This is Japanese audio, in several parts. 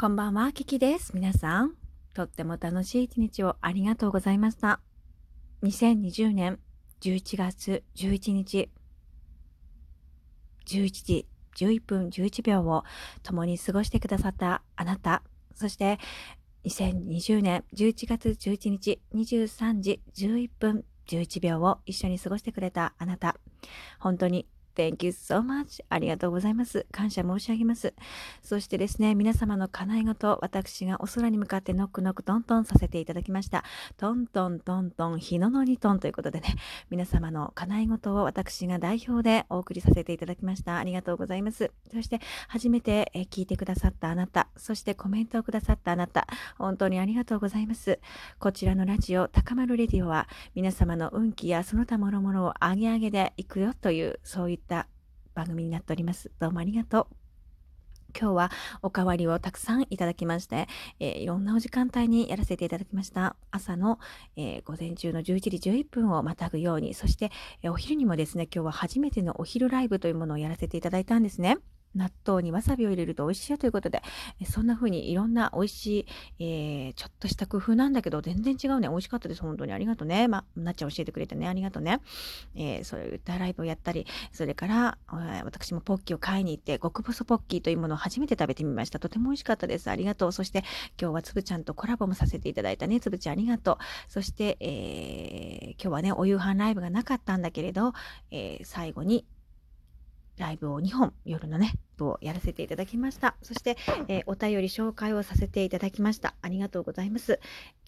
こんばんは、キキです。皆さん、とっても楽しい一日をありがとうございました。2020年11月11日、11時11分11秒を共に過ごしてくださったあなた、そして2020年11月11日23時11分11秒を一緒に過ごしてくれたあなた、本当に Thank you so much. ありがとうございます。感謝申し上げます。そしてですね、皆様の叶い事、私がお空に向かってノックノックトントンさせていただきました。トントントントン、日ののにトンということでね、皆様の叶い事を私が代表でお送りさせていただきました。ありがとうございます。そして、初めて聞いてくださったあなた、そしてコメントをくださったあなた、本当にありがとうございます。こちらのラジオ、高丸レディオは、皆様の運気やその他諸々を上げ上げでいくよという、そういったた番組になっております。どうもありがとう。今日はおかわりをたくさんいただきまして、えーいろんなお時間帯にやらせていただきました。朝の、えー午前中の11時11分をまたぐように、そして、えーお昼にもですね、今日は初めてのお昼ライブというものをやらせていただいたんですね。納豆にわさびを入れると美味しいよということで、そんな風にいろんな美味しい、えーちょっとした工夫なんだけど、全然違うね。美味しかったです。本当にありがとうね。まあ、なっちゃん教えてくれてね。ありがとうね。えーそういったライブをやったり、それから、えー私もポッキーを買いに行って、極細ポッキーというものを初めて食べてみました。とても美味しかったです。ありがとう。そして、今日はつぶちゃんとコラボもさせていただいたね。つぶちゃんありがとう。そして、えー今日はね、お夕飯ライブがなかったんだけれど、えー最後に、ライブを2本、夜のね、をやらせていただきました。そして、えーお便り紹介をさせていただきました。ありがとうございます。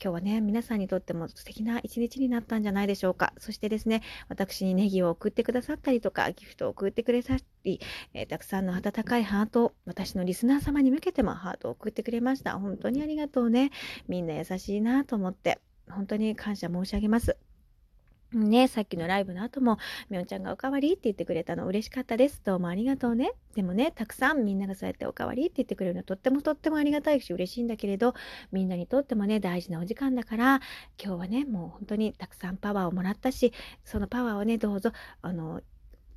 今日はね、皆さんにとっても素敵な一日になったんじゃないでしょうか。そしてですね、私にネギを送ってくださったりとか、ギフトを送ってくれたり、えーたくさんの温かいハートを、私のリスナー様に向けてもハートを送ってくれました。本当にありがとうね。みんな優しいなと思って、本当に感謝申し上げます。ね、さっきのライブの後も、みょんちゃんがおかわりって言ってくれたの嬉しかったです。どうもありがとうね。でもね、たくさんみんながそうやっておかわりって言ってくれるのはとってもとってもありがたいし嬉しいんだけれど、みんなにとってもね、大事なお時間だから、今日はね、もう本当にたくさんパワーをもらったし、そのパワーをね、どうぞ、あの、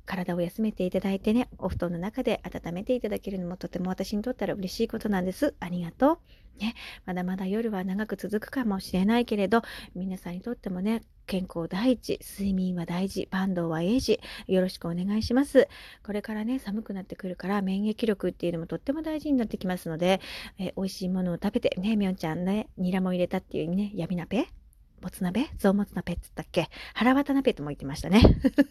体を休めていただいてね、お布団の中で温めていただけるのもとても私にとったら嬉しいことなんです。ありがとう。ね、まだまだ夜は長く続くかもしれないけれど、皆さんにとってもね、健康第一、睡眠は大事、バンドは英事、よろしくお願いします。これからね、寒くなってくるから免疫力っていうのもとっても大事になってきますので、えー美味しいものを食べて、ね、みおんちゃんね、ニラも入れたっていうね、闇鍋もつ鍋？雑もつ鍋っつったっけ？腹渡鍋とも言ってましたね。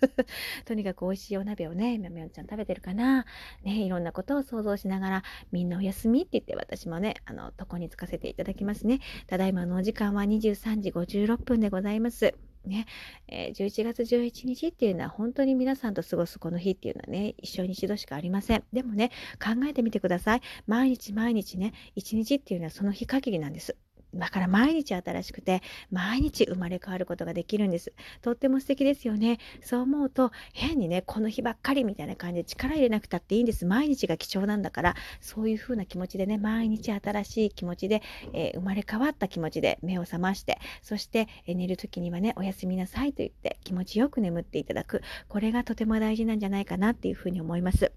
とにかく美味しいお鍋をね、今みおんちゃん食べてるかな？ね、いろんなことを想像しながら、みんなお休みって言って私もね、あの、床につかせていただきますね。ただいまのお時間は23時56分でございます。ね、えー11月11日っていうのは本当に皆さんと過ごすこの日っていうのはね、一生に一度しかありません。でもね、考えてみてください。毎日毎日ね、一日っていうのはその日限りなんです。だから毎日新しくて、毎日生まれ変わることができるんです。とっても素敵ですよね。そう思うと、変にね、この日ばっかりみたいな感じで力入れなくたっていいんです。毎日が貴重なんだから、そういう風な気持ちでね、毎日新しい気持ちで、えー生まれ変わった気持ちで目を覚まして、そして、えー寝る時にはね、おやすみなさいと言って気持ちよく眠っていただく。これがとても大事なんじゃないかなっていうふうに思います。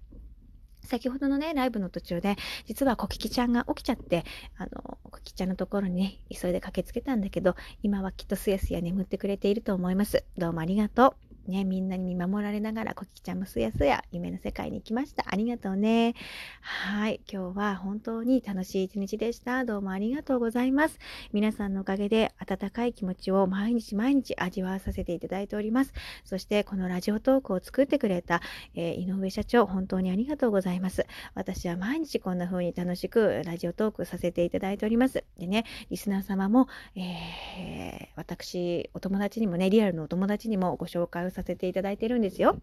先ほどのね、ライブの途中で、実はコキキちゃんが起きちゃって、あの、コキちゃんのところにね、急いで駆けつけたんだけど、今はきっとすやすや眠ってくれていると思います。どうもありがとう。ね、みんなに見守られながら、コキキちゃんもすやすや夢の世界に行きました。ありがとうね。はい。今日は本当に楽しい一日でした。どうもありがとうございます。皆さんのおかげで温かい気持ちを毎日毎日味わわさせていただいております。そしてこのラジオトークを作ってくれた、えー井上社長、本当にありがとうございます。私は毎日こんな風に楽しくラジオトークさせていただいております。でね、リスナー様も、えー私、お友達にもね、リアルのお友達にもご紹介をさせていただいてるんですよ。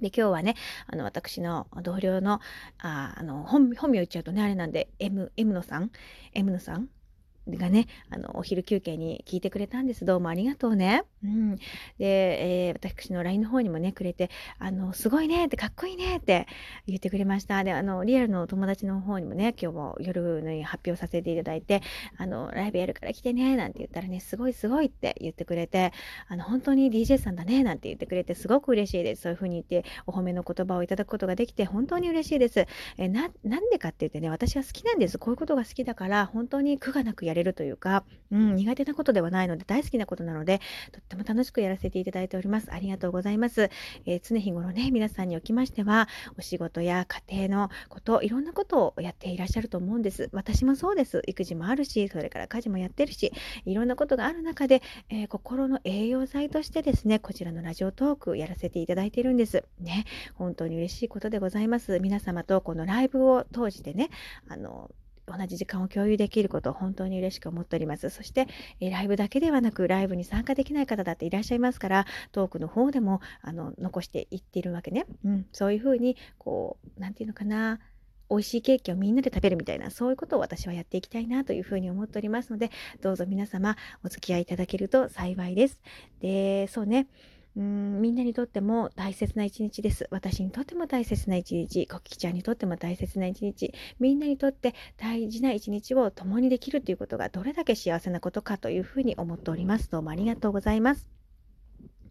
で、今日はね、あの、私の同僚の、ああの、本、本名言っちゃうとね、あれなんで、M、M のさん ?M のさんがね、あの、お昼休憩に聞いてくれたんです。どうもありがとうね。うん、で、えー、私の LINE の方にもね、くれて、あの、すごいねって、かっこいいねって言ってくれました。で、あの、リアルの友達の方にもね、今日も夜に発表させていただいて、あの、ライブやるから来てね、なんて言ったらね、すごいすごいって言ってくれて、あの、本当に DJ さんだね、なんて言ってくれて、すごく嬉しいです。そういう風に言って、お褒めの言葉をいただくことができて、本当に嬉しいです。えな、なんでかって言ってね、私は好きなんです。こういうことが好きだから、本当に苦がなくやれるというか、うん、苦手なことではないので、大好きなことなので、とっとても楽しくやらせていただいております。ありがとうございます。えー、常日頃ね、皆さんにおきましては、お仕事や家庭のこと、いろんなことをやっていらっしゃると思うんです。私もそうです。育児もあるし、それから家事もやってるし、いろんなことがある中で、えー、心の栄養剤としてですね、こちらのラジオトークやらせていただいているんです。ね、本当に嬉しいことでございます。皆様とこのライブを通じてね、あの、同じ時間を共有できることを本当に嬉しく思っております。そして、えライブだけではなく、ライブに参加できない方だっていらっしゃいますから、トークの方でもあの残していっているわけね。うん、そういうふうに、こう、何て言うのかな、美味しいケーキをみんなで食べるみたいな、そういうことを私はやっていきたいなというふうに思っておりますので、どうぞ皆様お付き合いいただけると幸いです。で、そうね。うんみんなにとっても大切な一日です。私にとっても大切な一日、コキちゃんにとっても大切な一日、みんなにとって大事な一日を共にできるということがどれだけ幸せなことかというふうに思っております。どうもありがとうございます。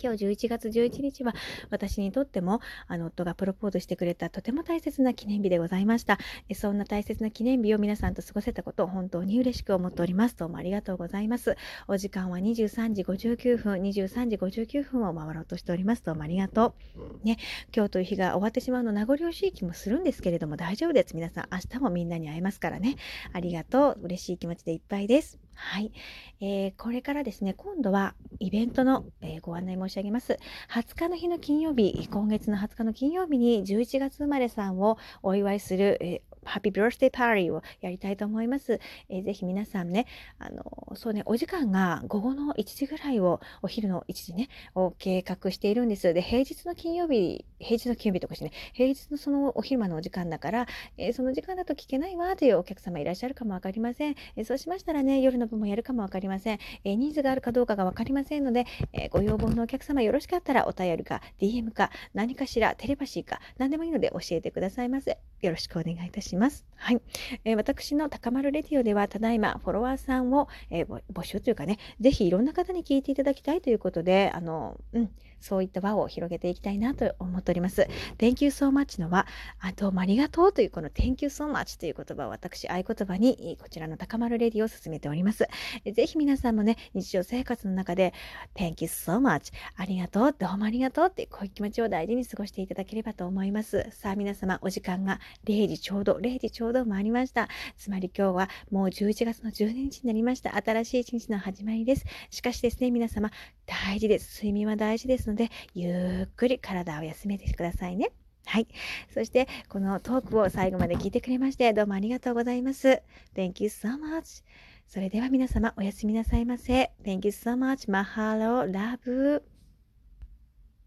今日11月11日は私にとってもあの夫がプロポーズしてくれたとても大切な記念日でございました。そんな大切な記念日を皆さんと過ごせたことを本当に嬉しく思っております。どうもありがとうございます。お時間は23時59分、23時59分を回ろうとしております。どうもありがとう。ね、今日という日が終わってしまうの名残惜しい気もするんですけれども大丈夫です。皆さん明日もみんなに会えますからね。ありがとう。嬉しい気持ちでいっぱいです。はい、えー、これからですね、今度はイベントの、えー、ご案内申し上げます。20日の日の金曜日、今月の20日の金曜日に11月生まれさんをお祝いする、えー happy birthday party をやりたいと思います。えー、ぜひ皆さんね、あの、そうね、お時間が午後の1時ぐらいを、お昼の1時ね、を計画しているんです。で、平日の金曜日、平日の金曜日とかしてね、平日のそのお昼間のお時間だから、えー、その時間だと聞けないわというお客様いらっしゃるかもわかりません。えー、そうしましたらね、夜の分もやるかもわかりません。えニーズがあるかどうかがわかりませんので、えご要望のお客様よろしかったらお便りか DM か何かしらテレパシーか何でもいいので教えてくださいませ。よろしくお願いいたします。はい。えー、私の高丸レディオでは、ただいまフォロワーさんを、えー、募集というかね、ぜひいろんな方に聞いていただきたいということで、あの、うん、そういった輪を広げていきたいなと思っております。Thank you so much のは、あどうもありがとうというこの Thank you so much という言葉を私、合言葉にこちらの高丸レディを進めております。ぜひ皆さんもね、日常生活の中で Thank you so much ありがとう、どうもありがとうってこういう気持ちを大事に過ごしていただければと思います。さあ皆様、お時間が0時ちょうど、0時ちょうど回りました。つまり今日はもう11月の12日になりました。新しい一日の始まりです。しかしですね、皆様、大事です。睡眠は大事ですので、ゆっくり体を休めてくださいね。はい。そして、このトークを最後まで聞いてくれまして、どうもありがとうございます。Thank you so much. それでは皆様、おやすみなさいませ。Thank you so much. Mahalo. Love.